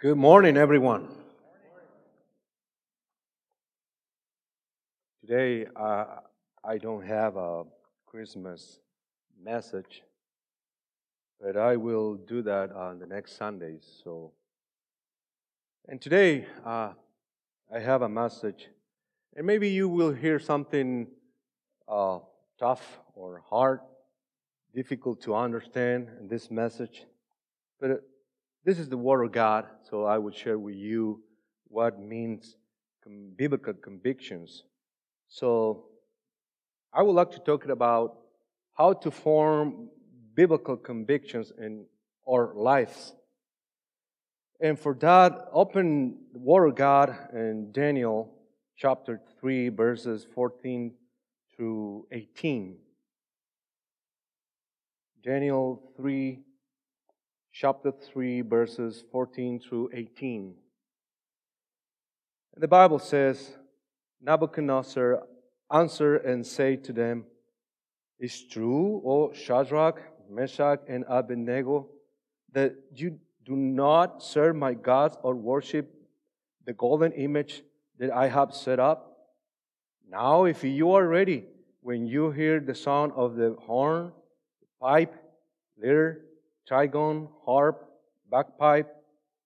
Good morning, everyone. Today, uh, I don't have a Christmas message, but I will do that on the next Sundays. So, and today, uh, I have a message, and maybe you will hear something uh, tough or hard, difficult to understand in this message, but this is the Word of God, so I will share with you what means biblical convictions. So I would like to talk about how to form biblical convictions in our lives. And for that, open the Word of God in Daniel chapter 3, verses 14 through 18. Daniel 3, chapter 3, verses 14 through 18. The Bible says, Nebuchadnezzar answered and said to them, Is true, O Shadrach, Meshach, and Abednego, that you do not serve my gods or worship the golden image that I have set up? Now, if you are ready, when you hear the sound of the horn, the pipe, lyre, trigon, harp, bagpipe,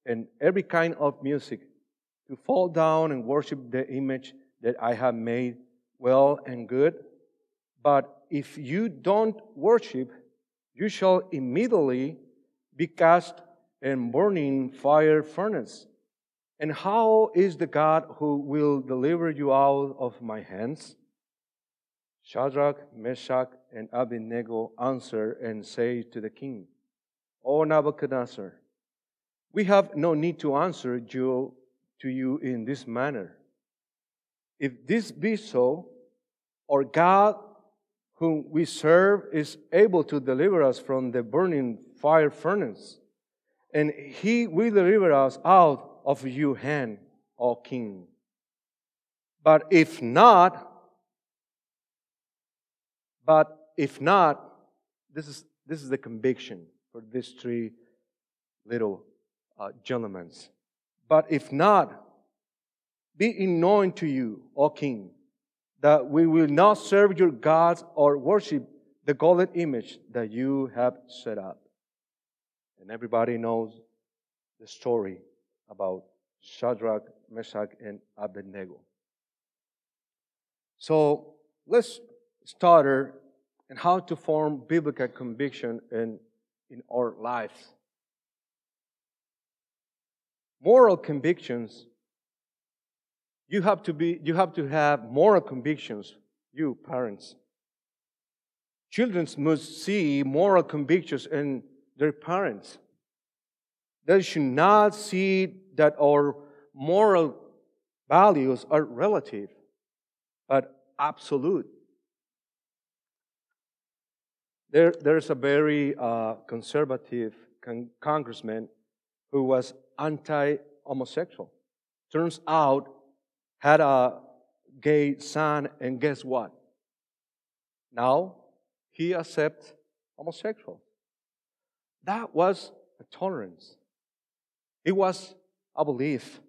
and every kind of music, to fall down and worship the image that I have made well and good. But if you don't worship, you shall immediately be cast in burning fire furnace. And how is the God who will deliver you out of my hands? Shadrach, Meshach, and Abednego answer and say to the king, O Nebuchadnezzar, we have no need to answer you, to you in this manner. If this be so, our God, whom we serve, is able to deliver us from the burning fire furnace, and he will deliver us out of your hand, O king. But if not, but if not, this is, this is the conviction for these three little uh, gentlemen. But if not, be it known to you, O king, that we will not serve your gods or worship the golden image that you have set up. And everybody knows the story about Shadrach, Meshach, and Abednego. So let's start and how to form biblical conviction in in our lives. Moral convictions, you have to be, you have to have moral convictions, you parents. Children must see moral convictions in their parents. They should not see that our moral values are relative, but absolute. There, there's a very uh, conservative con- congressman who was anti-homosexual. Turns out, had a gay son, and guess what? Now he accepts homosexual. That was a tolerance. It was a belief,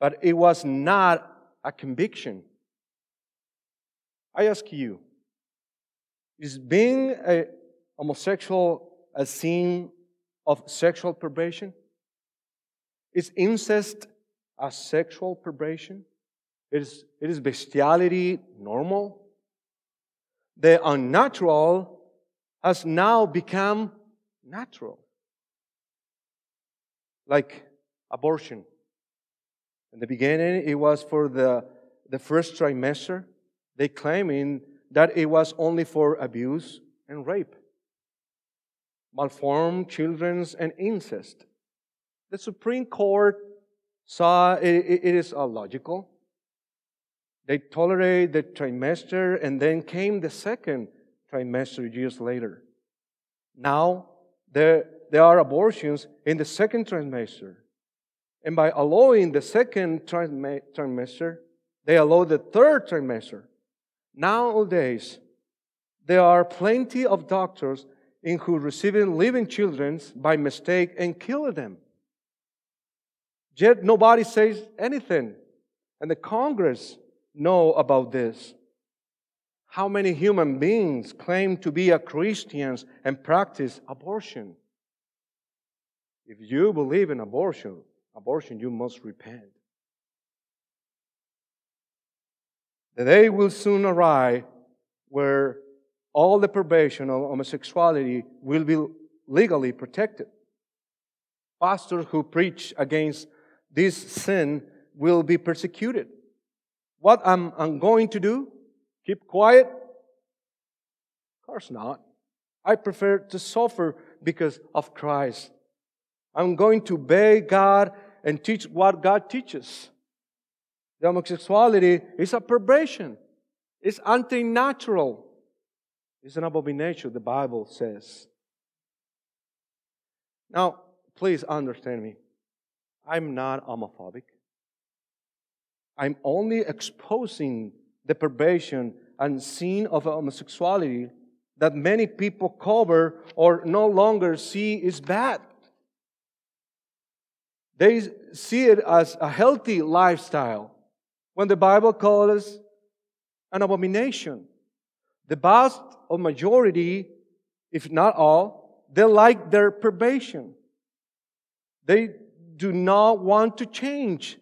but it was not a conviction. I ask you, is being a homosexual a sin of sexual perversion? Is incest a sexual perversion? Is, is bestiality normal? The unnatural has now become natural. Like abortion. In the beginning, it was for the, the first trimester. They claiming that it was only for abuse and rape, malformed children, and incest. The Supreme Court saw it, it is illogical. They tolerate the trimester, and then came the second trimester years later. Now, there, there are abortions in the second trimester. And by allowing the second trimester, they allow the third trimester. Nowadays, there are plenty of doctors in who receiving living children by mistake and kill them. Yet nobody says anything. And the Congress know about this. How many human beings claim to be Christians and practice abortion? If you believe in abortion, abortion you must repent. The day will soon arrive where all the probation of homosexuality will be legally protected. Pastors who preach against this sin will be persecuted. What am I going to do? Keep quiet? Of course not. I prefer to suffer because of Christ. I'm going to obey God and teach what God teaches. The homosexuality is a perversion. It's anti-natural. It's an abomination, the Bible says. Now, please understand me. I'm not homophobic. I'm only exposing the perversion and sin of homosexuality that many people cover or no longer see is bad. They see it as a healthy lifestyle when the Bible calls it an abomination. The vast of majority, if not all, they like their probation. They do not want to change.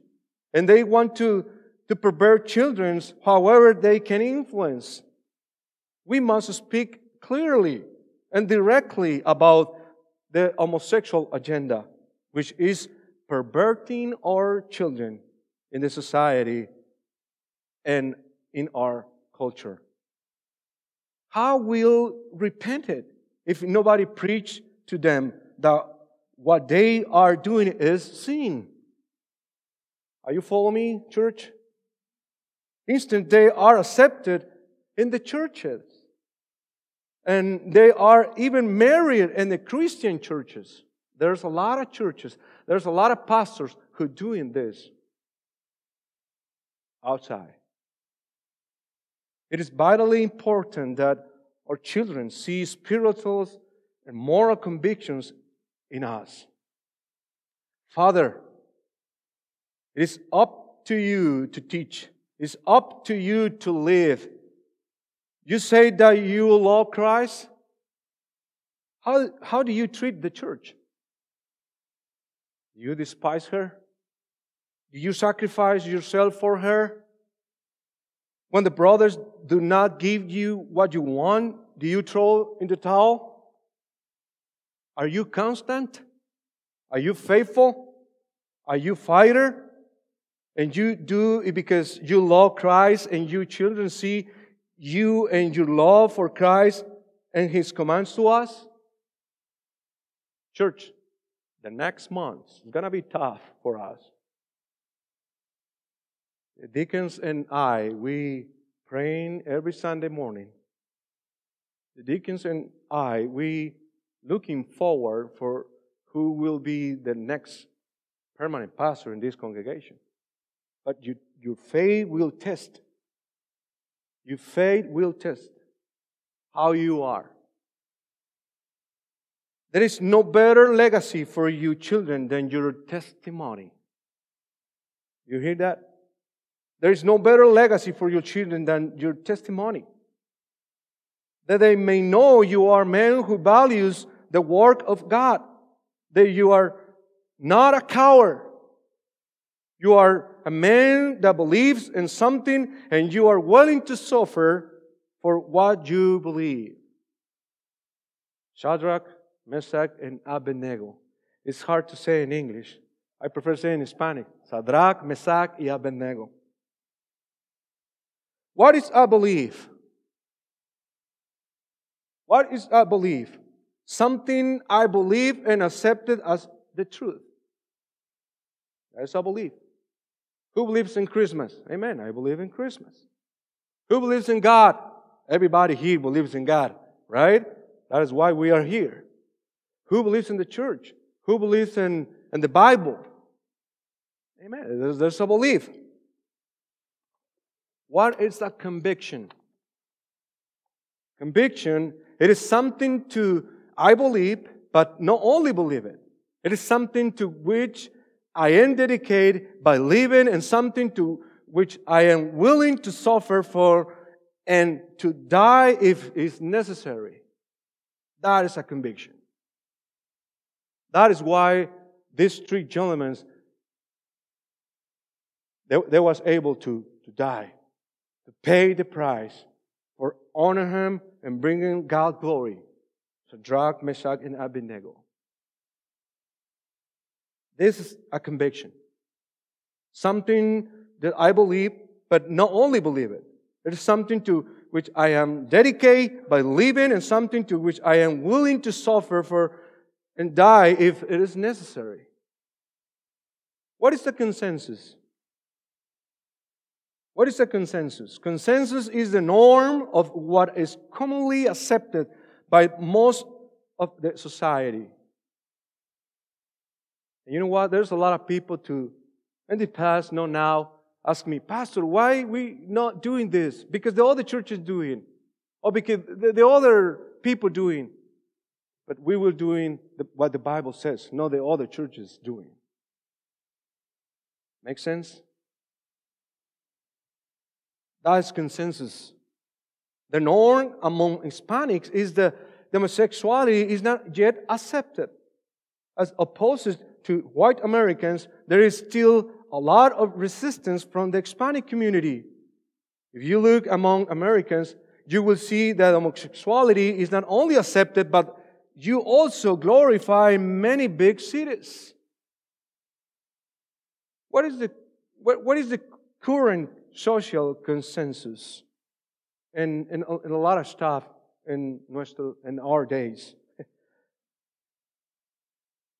And they want to, to pervert children however they can influence. We must speak clearly and directly about the homosexual agenda, which is perverting our children in the society and in our culture. How will repent it if nobody preach to them that what they are doing is sin? Are you following me, church? Instant, they are accepted in the churches. And they are even married in the Christian churches. There's a lot of churches, there's a lot of pastors who doing this outside. It is vitally important that our children see spiritual and moral convictions in us. Father, it is up to you to teach. It's up to you to live. You say that you love Christ. How, how do you treat the church? Do you despise her? Do you sacrifice yourself for her? When the brothers do not give you what you want, do you throw in the towel? Are you constant? Are you faithful? Are you fighter? And you do it because you love Christ and you children see you and your love for Christ and His commands to us? Church, the next month is going to be tough for us. Deacons and I, we praying every Sunday morning. The deacons and I, we looking forward for who will be the next permanent pastor in this congregation. But you, your faith will test. Your faith will test how you are. There is no better legacy for you children than your testimony. You hear that? There is no better legacy for your children than your testimony. That they may know you are a man who values the work of God. That you are not a coward. You are a man that believes in something and you are willing to suffer for what you believe. Shadrach, Meshach, and Abednego. It's hard to say in English. I prefer saying in Spanish. Shadrach, Meshach, y Abednego. What is a belief? What is a belief? Something I believe and accepted as the truth. That's a belief. Who believes in Christmas? Amen. I believe in Christmas. Who believes in God? Everybody here believes in God, right? That is why we are here. Who believes in the church? Who believes in, in the Bible? Amen. There's, there's a belief. What is a conviction? Conviction, it is something to, I believe, but not only believe it. It is something to which I am dedicated by living and something to which I am willing to suffer for and to die if it's necessary. That is a conviction. That is why these three gentlemen they, they was able to, to die, pay the price for honor him and bringing God glory. So Shadrach, Meshach, and Abednego. This is a conviction. Something that I believe, but not only believe it. It is something to which I am dedicated by living and something to which I am willing to suffer for and die if it is necessary. What is the consensus? What is the consensus? Consensus is the norm of what is commonly accepted by most of the society. And you know what? There's a lot of people to, in the past, no now, ask me, Pastor, why we not doing this? Because the other church is doing, or because the, the other people doing. But we were doing the, what the Bible says, not the other church is doing. Make sense? That is consensus. The norm among Hispanics is that homosexuality is not yet accepted. As opposed to white Americans, there is still a lot of resistance from the Hispanic community. If you look among Americans, you will see that homosexuality is not only accepted, but you also glorify many big cities. What is the, what, what is the current social consensus in, in a lot of stuff in, nuestro, in our days?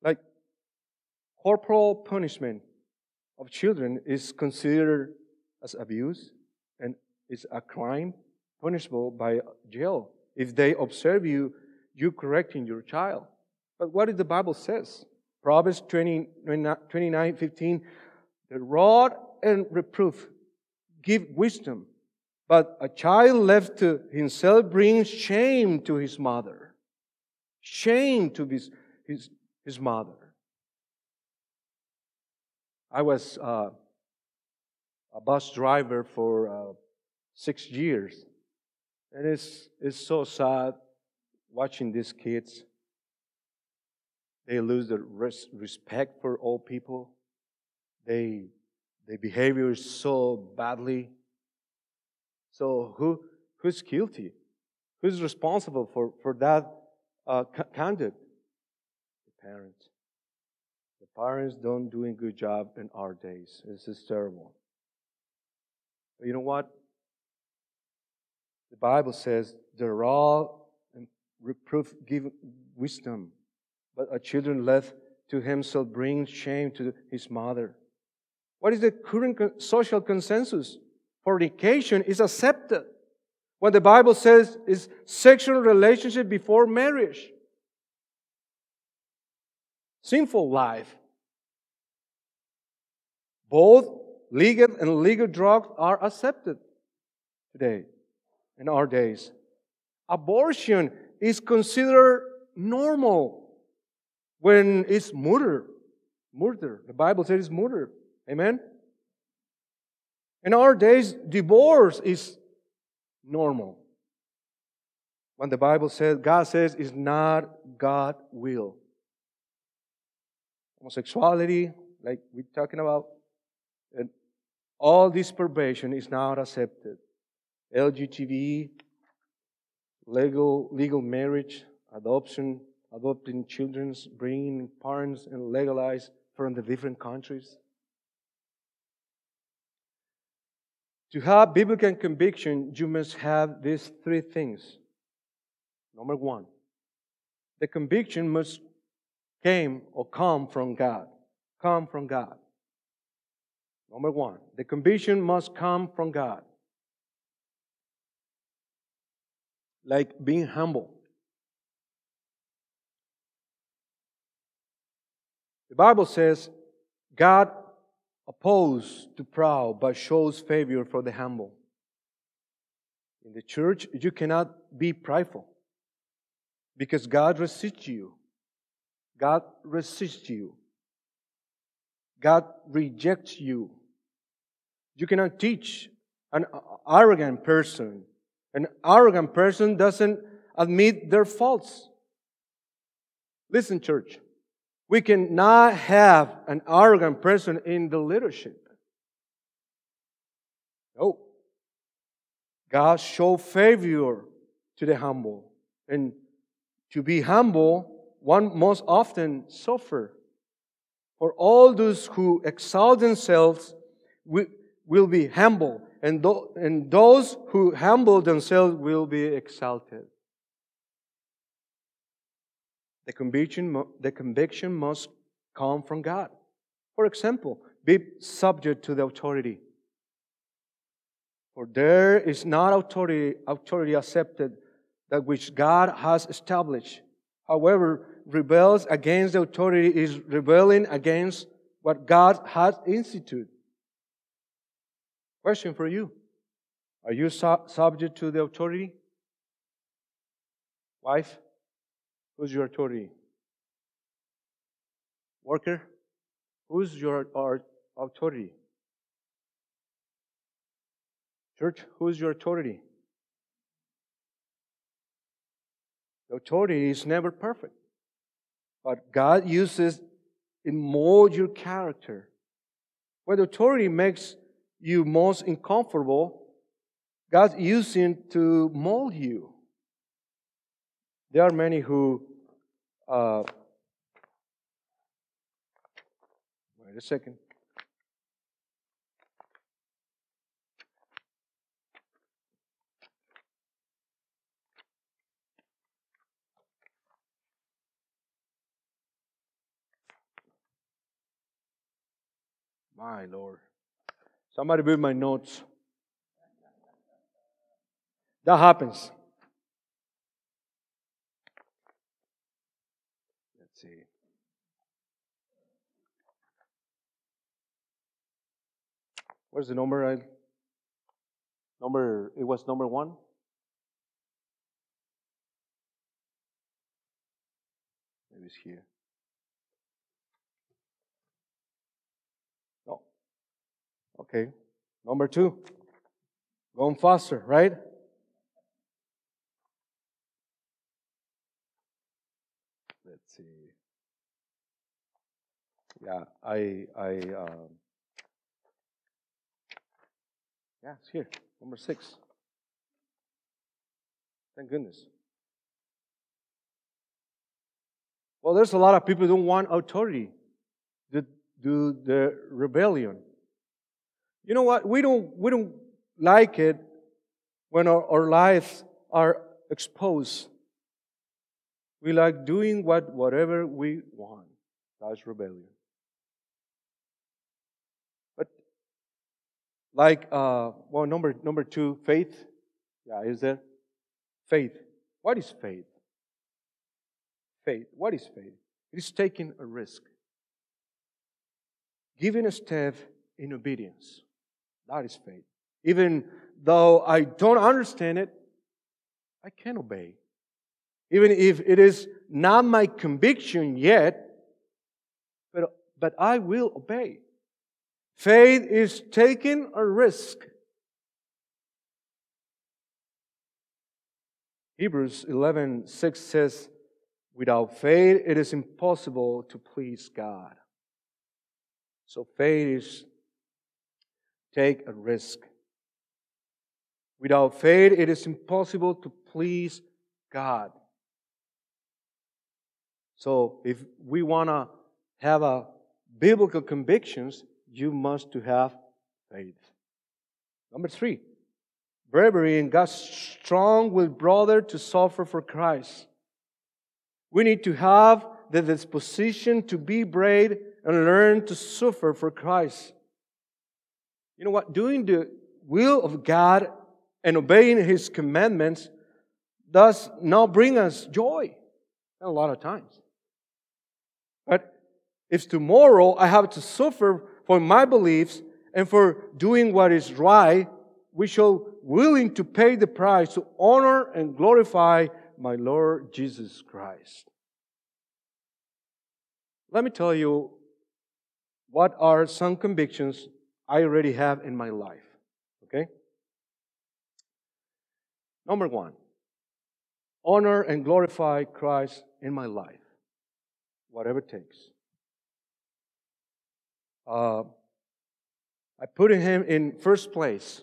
like corporal punishment of children is considered as abuse and is a crime punishable by jail. If they observe you you correcting your child. But what did the bible says? Proverbs 20, 29 15 the rod and reproof give wisdom but a child left to himself brings shame to his mother shame to his, his, his mother I was uh, a bus driver for uh, six years. And it's, it's so sad watching these kids. They lose their res- respect for all people. They, their behavior is so badly. So who, who's guilty? Who's responsible for, for that uh, conduct? The parents The parents don't do a good job in our days. This is terrible. But you know what? The Bible says the rod and reproof give wisdom, but a children left to himself bring shame to his mother. What is the current social consensus? Fornication is accepted. What the Bible says is sexual relationship before marriage. Sinful life both legal and illegal drugs are accepted today in our days. Abortion is considered normal when it's murder. Murder. The Bible says it's murder. Amen? In our days, divorce is normal. When the Bible says, God says, is not God will. Homosexuality, like we're talking about, and all this perversion is not accepted. LGTB, legal, legal marriage, adoption, adopting children, bringing parents, and legalized from the different countries. To have biblical conviction, you must have these three things. Number one, the conviction must came or come from God. Come from God. Number one, the conviction must come from God. Like being humble. The Bible says God opposed to proud but shows favor for the humble. In the church, you cannot be prideful because God resists you. God resists you. God rejects you. You cannot teach an arrogant person. An arrogant person doesn't admit their faults. Listen, church. We cannot have an arrogant person in the leadership. No. God show favor to the humble. And to be humble, one must often suffer. For all those who exalt themselves will be humble, and, and those who humble themselves will be exalted. The conviction, the conviction must come from God. For example, be subject to the authority. For there is not authority, authority accepted that which God has established. However, rebels against the authority is rebelling against what God has instituted. Question for you. Are you su- subject to the authority? Wife? Who's your authority? Worker? Who's your authority? Church, who's your authority? The authority is never perfect. But God uses it mold your character. When the authority makes you most uncomfortable, God's using to mold you. There are many who, uh, wait a second. My Lord. Somebody read my notes. That happens. Let's see. Where's the number? I, number, it was number one? Maybe it's here. No. Okay. Number two. Going faster, right? Let's see. Yeah, I, I, um, yeah, it's here. Number six. Thank goodness. Well, there's a lot of people who don't want authority to do the rebellion. You know what? We don't, we don't like it when our, our lives are exposed. We like doing what, whatever we want. That's rebellion. But like, uh, well, number, number two, faith. Yeah, is there? Faith. What is faith? Faith. What is faith? It is taking a risk. Giving a step in obedience. That is faith. Even though I don't understand it, I can obey. Even if it is not my conviction yet, but, but I will obey. Faith is taking a risk. Hebrews 11 6 says, Without faith, it is impossible to please God. So faith is take a risk. Without faith, it is impossible to please God. So if we want to have a biblical convictions, you must to have faith. Number three, bravery and God's strong will brother to suffer for Christ. We need to have the disposition to be brave and learn to suffer for Christ. You know what? Doing the will of God and obeying His commandments does not bring us joy a lot of times. But if tomorrow I have to suffer for my beliefs and for doing what is right, we shall willing to pay the price to honor and glorify my Lord Jesus Christ. Let me tell you what are some convictions I already have in my life. Okay? Number one, honor and glorify Christ in my life, whatever it takes. Uh, I put him in first place.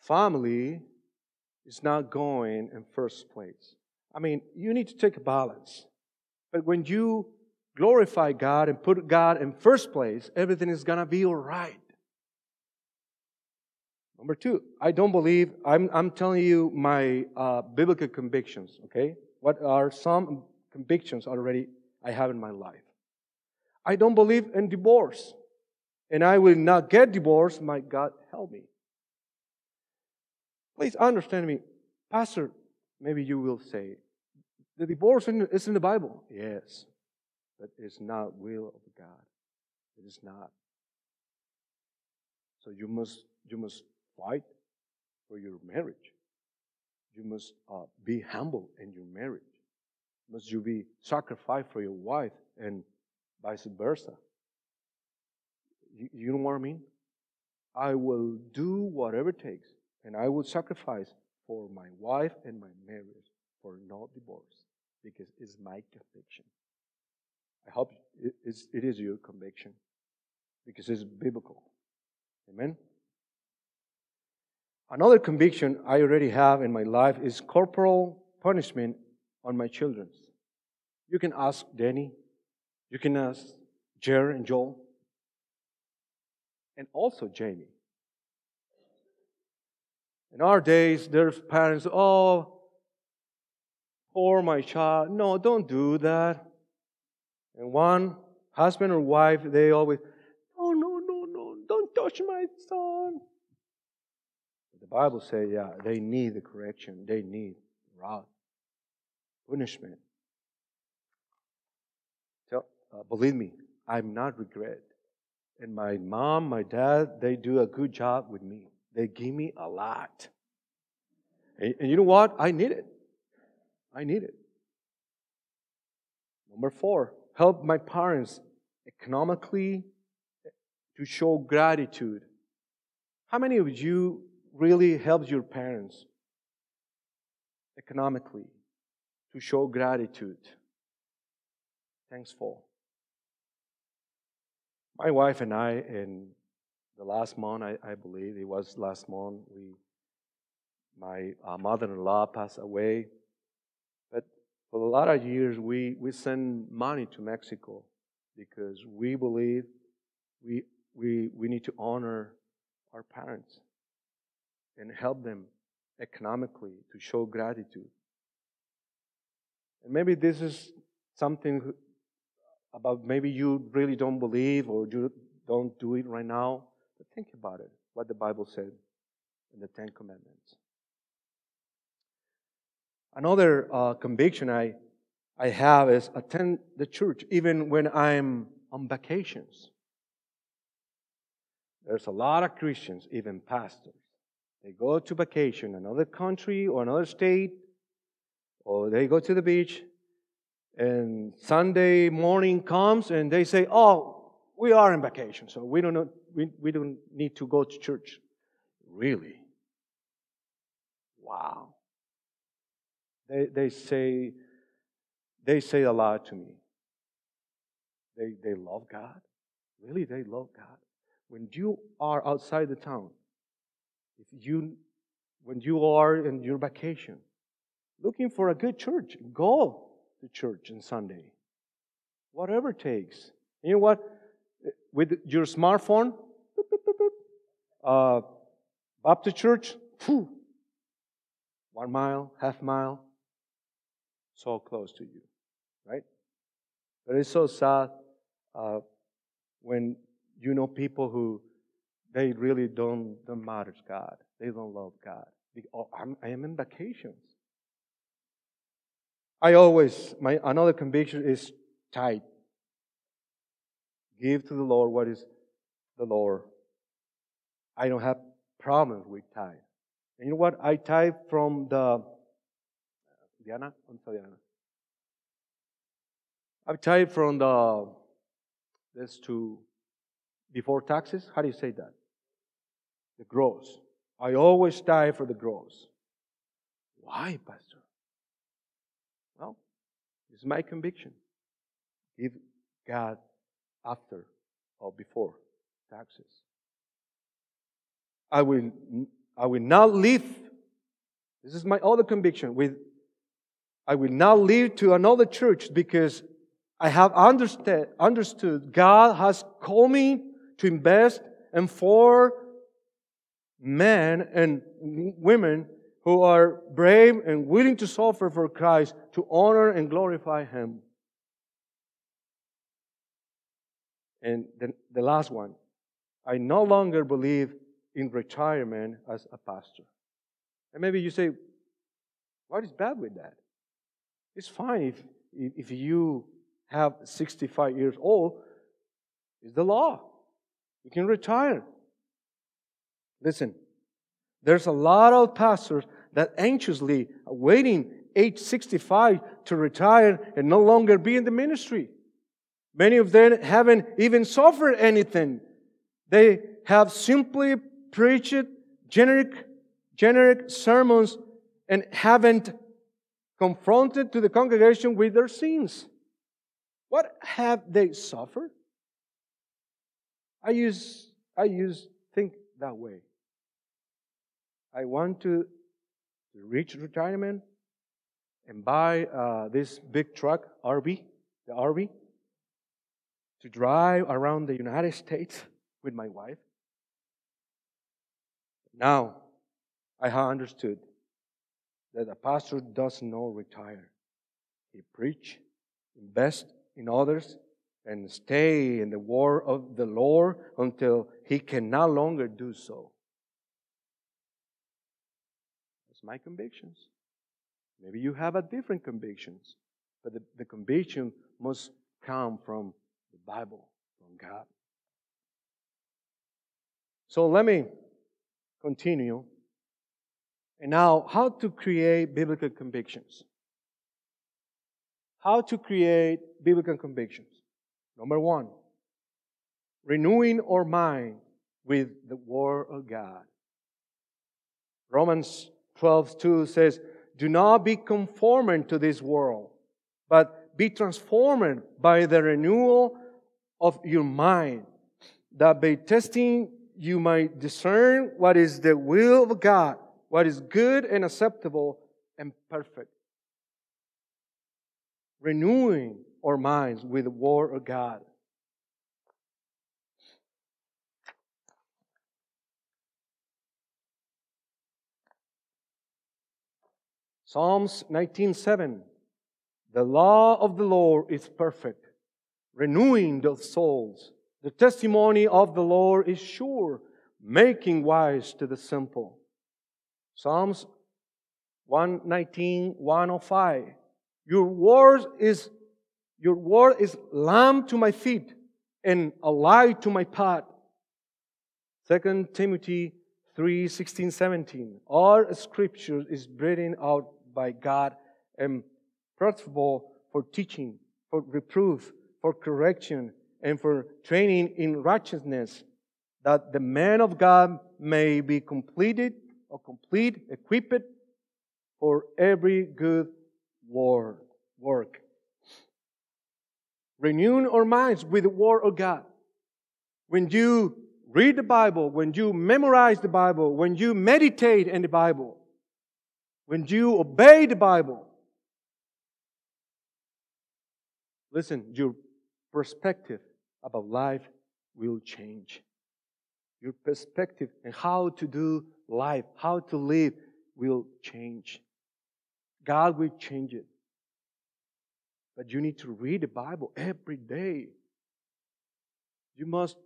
Family is not going in first place. I mean, you need to take a balance. But when you glorify God and put God in first place, everything is going to be all right. Number two, I don't believe, I'm, I'm telling you my uh, biblical convictions, okay? What are some convictions already I have in my life? I don't believe in divorce. And I will not get divorced. My God, help me. Please understand me. Pastor, maybe you will say, the divorce is in the Bible. Yes but it's not will of God. It is not. So you must you must fight for your marriage. You must uh, be humble in your marriage. Must you be sacrificed for your wife and vice versa? You, you know what I mean? I will do whatever it takes, and I will sacrifice for my wife and my marriage for no divorce because it's my conviction. I hope it is, it is your conviction because it's biblical. Amen? Another conviction I already have in my life is corporal punishment on my children. You can ask Danny, you can uh, ask Jer and Joel, and also Jamie. In our days, there's parents, oh, poor my child. No, don't do that. And one husband or wife, they always, no, no, no, no, don't touch my son. The Bible says, yeah, they need the correction. They need wrath, punishment. Uh, believe me, I'm not regret. And my mom, my dad, they do a good job with me. They give me a lot. And, and you know what? I need it. I need it. Number four, help my parents economically to show gratitude. How many of you really helped your parents economically to show gratitude? Thankful. My wife and I, in the last month, I, I believe it was last month, we, my uh, mother-in-law passed away But for a lot of years, we, we send money to Mexico because we believe we, we, we need to honor our parents and help them economically to show gratitude. And maybe this is something about maybe you really don't believe or you don't do it right now, but think about it, what the Bible said in the Ten Commandments. Another uh, conviction I, I have is attend the church even when I'm on vacations. There's a lot of Christians, even pastors. They go to vacation, another country or another state, or they go to the beach, and Sunday morning comes and they say, "Oh, we are in vacation, so we don't know, we, we don't need to go to church." Really? Wow. They, they say they say a lot to me. They, they love God. Really, they love God. When you are outside the town, if you, when you are in your vacation, looking for a good church, go to church on Sunday. Whatever it takes. You know what? With your smartphone, uh, to church, one mile, half mile, so close to you, right? But it's so sad uh, when you know people who they really don't don't matter to God. They don't love God. oh, I'm, I am in vacations. I always my another conviction is tithe. Give to the Lord what is the Lord. I don't have problems with tithe. And you know what? I tithe from the Diana? ¿Dónde está Diana? I tithe from the That's to before taxes. How do you say that? The gross. I always die for the gross. Why, Pastor? It's my conviction. Give God after or before taxes. I will, I will not live. This is my other conviction. With, I will not live to another church because I have understood, understood God has called me to invest and for men and women who are brave and willing to suffer for Christ to honor and glorify Him. And the, the last one, I no longer believe in retirement as a pastor. And maybe you say, what is bad with that? It's fine if, if you have 65 years old, it's the law. You can retire. Listen, there's a lot of pastors that anxiously waiting age 65 to retire and no longer be in the ministry. Many of them haven't even suffered anything. They have simply preached generic, generic sermons and haven't confronted to the congregation with their sins. What have they suffered? I use, I use think that way. I want to reach retirement and buy uh, this big truck, RV, the RV, to drive around the United States with my wife. Now, I have understood that a pastor does not retire. He preach, invest in others, and stay in the word of the Lord until he can no longer do so. My convictions. Maybe you have a different convictions, but the, the conviction must come from the Bible, from God. So let me continue. And now, how to create biblical convictions. How to create biblical convictions. Number one, renewing our mind with the Word of God. Romans 12 2 says, Do not be conformed to this world, but be transformed by the renewal of your mind, that by testing you might discern what is the will of God, what is good and acceptable and perfect. Renewing our minds with the Word of God. Psalms 19:7 The law of the Lord is perfect, renewing the souls. The testimony of the Lord is sure, making wise to the simple. Psalms 119, 105. Your word is your word is lamp to my feet and a light to my path. 2 Timothy 3, 16, 17. All scripture is breathing out by God and profitable for teaching, for reproof, for correction, and for training in righteousness, that the man of God may be completed or complete, equipped for every good work. Renewing our minds with the Word of God. When you read the Bible, when you memorize the Bible, when you meditate in the Bible, when you obey the Bible, listen, your perspective about life will change. Your perspective and how to do life, how to live will change. God will change it. But you need to read the Bible every day. You must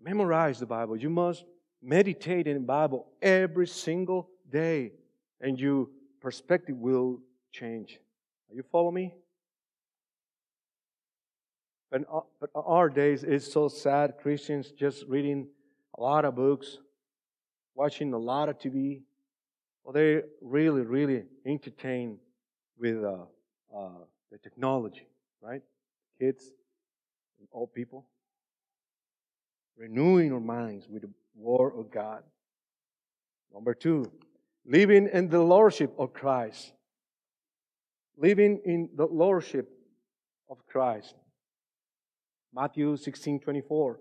memorize the Bible. You must meditate in the Bible every single day, and your perspective will change. Are you follow me? But, uh, but our days is so sad. Christians just reading a lot of books, watching a lot of TV. Well, they really, really entertain with uh, uh, the technology, right? Kids and old people. Renewing our minds with the Word of God. Number two, living in the Lordship of Christ. Living in the Lordship of Christ. Matthew 16 24.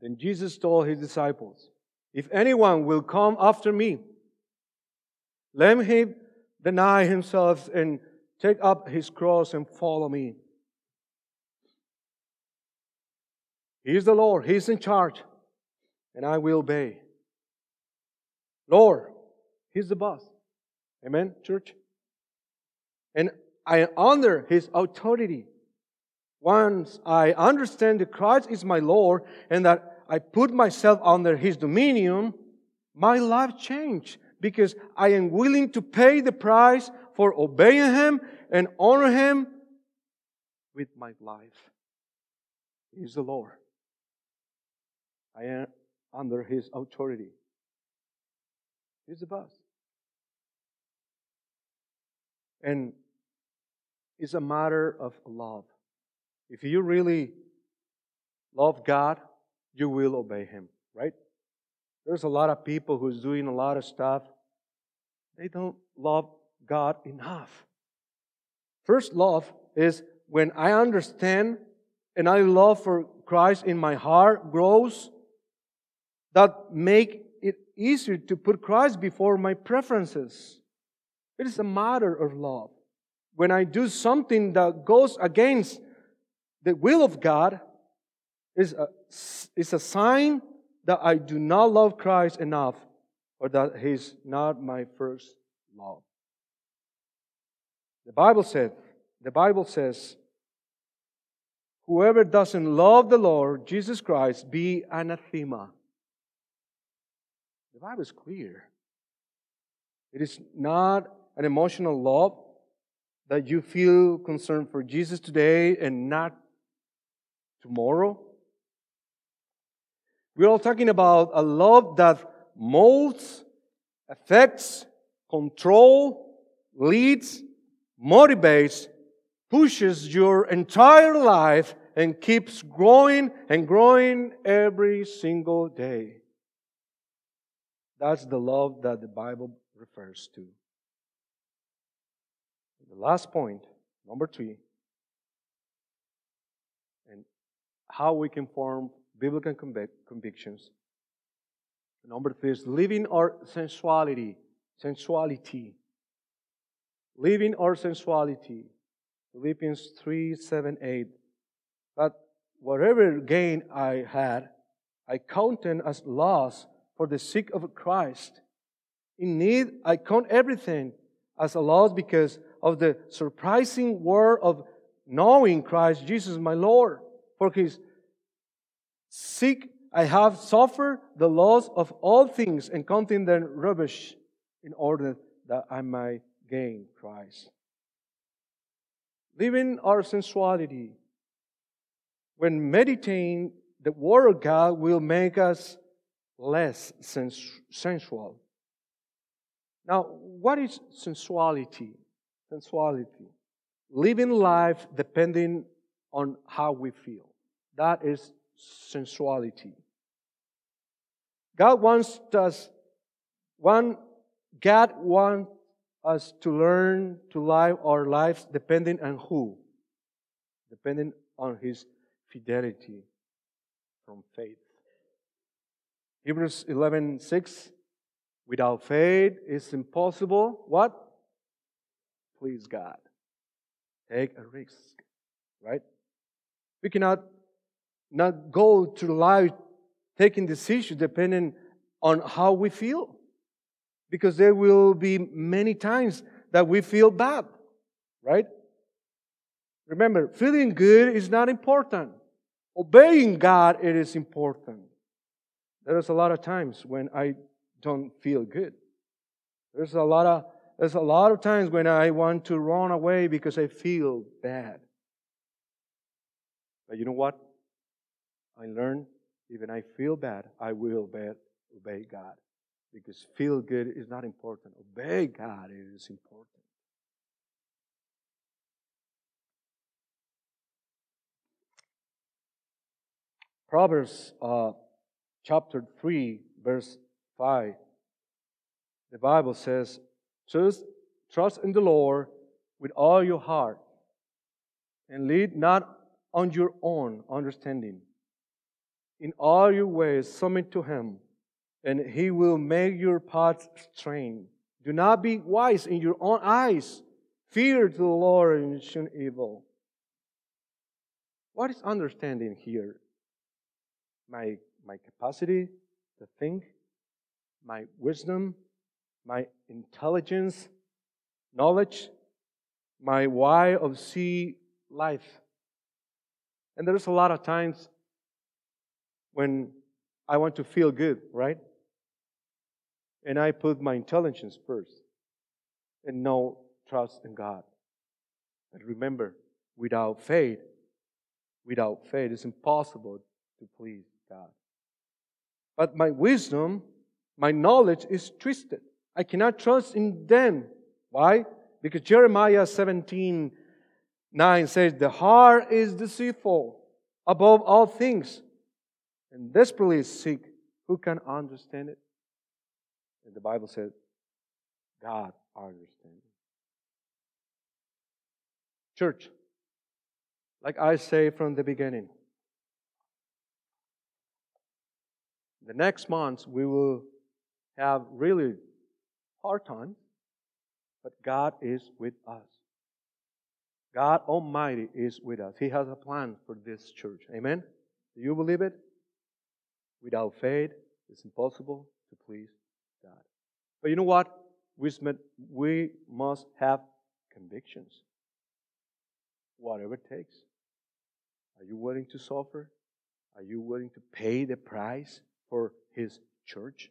Then Jesus told his disciples, If anyone will come after me, let him deny himself and take up his cross and follow me. He is the Lord, He's in charge, and I will obey. Lord, He's the boss. Amen, church? And I honor His authority. Once I understand that Christ is my Lord and that I put myself under His dominion, my life changed because I am willing to pay the price for obeying Him and honor Him with my life. He is the Lord. I am under His authority. He's the boss. And it's a matter of love. If you really love God, you will obey Him, right? There's a lot of people who's doing a lot of stuff. They don't love God enough. First love is when I understand and I love for Christ in my heart grows, that make it easier to put Christ before my preferences. It is a matter of love. When I do something that goes against the will of God, is a, is a sign that I do not love Christ enough or that He's not my first love. The Bible said, the Bible says, whoever doesn't love the Lord Jesus Christ be anathema. The Bible is clear. It is not an emotional love that you feel concerned for Jesus today and not tomorrow. We're all talking about a love that molds, affects, control, leads, motivates, pushes your entire life and keeps growing and growing every single day. That's the love that the Bible refers to. The last point, number three, and how we can form biblical convictions. Number three is living our sensuality. Sensuality. Living our sensuality. Philippians 3 7 8. But whatever gain I had, I counted as loss for the sake of Christ. In need, I count everything as a loss because of the surprising word of knowing Christ Jesus my Lord. For his sake I have suffered the loss of all things and counting them rubbish in order that I might gain Christ. Living our sensuality, when meditating the Word of God, will make us less sens- sensual. Now, what is sensuality? Sensuality. Living life depending on how we feel. That is sensuality. God wants us, one, God wants us to learn to live our lives depending on who? Depending on His fidelity from faith. Hebrews 11 6. Without faith, it's impossible. What? Please God. Take a risk. Right? We cannot not go through life taking decisions depending on how we feel. Because there will be many times that we feel bad. Right? Remember, feeling good is not important. Obeying God, it is important. There's a lot of times when I don't feel good. There's a lot of there's a lot of times when I want to run away because I feel bad. But you know what? I learn even I feel bad, I will obey God. Because feel good is not important. Obey God is important. Proverbs uh, chapter 3, verse 5, the Bible says, trust, trust in the Lord with all your heart and lead not on your own understanding. In all your ways, submit to Him, and He will make your paths straight. Do not be wise in your own eyes. Fear the Lord and shun evil. What is understanding here? My, my capacity to think, my wisdom, my intelligence, knowledge, my way of see life. And there's a lot of times when I want to feel good, right? And I put my intelligence first and no trust in God. But remember, without faith, without faith, it's impossible to please God. But my wisdom, my knowledge is twisted. I cannot trust in them. Why? Because Jeremiah 17 9 says, The heart is deceitful above all things and desperately sick. who can understand it. And the Bible says, God understands. Church, like I say from the beginning, the next months we will have really hard times, but God is with us. God Almighty is with us. He has a plan for this church. Amen? Do you believe it? Without faith, it's impossible to please God. But you know what? We must have convictions. Whatever it takes. Are you willing to suffer? Are you willing to pay the price for His church?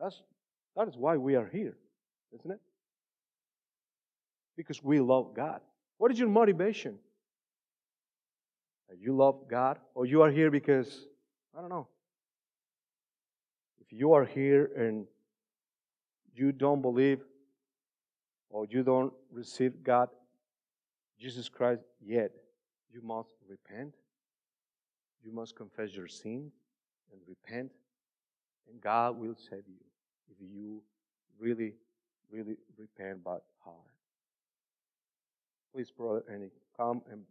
That's, that is why we are here, isn't it? Because we love God. What is your motivation? You love God, or you are here because, I don't know. If you are here and you don't believe or you don't receive God, Jesus Christ yet, you must repent. You must confess your sin and repent, and God will save you if you really, really repent by heart. Please, brother Annie, come and,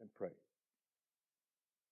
and pray.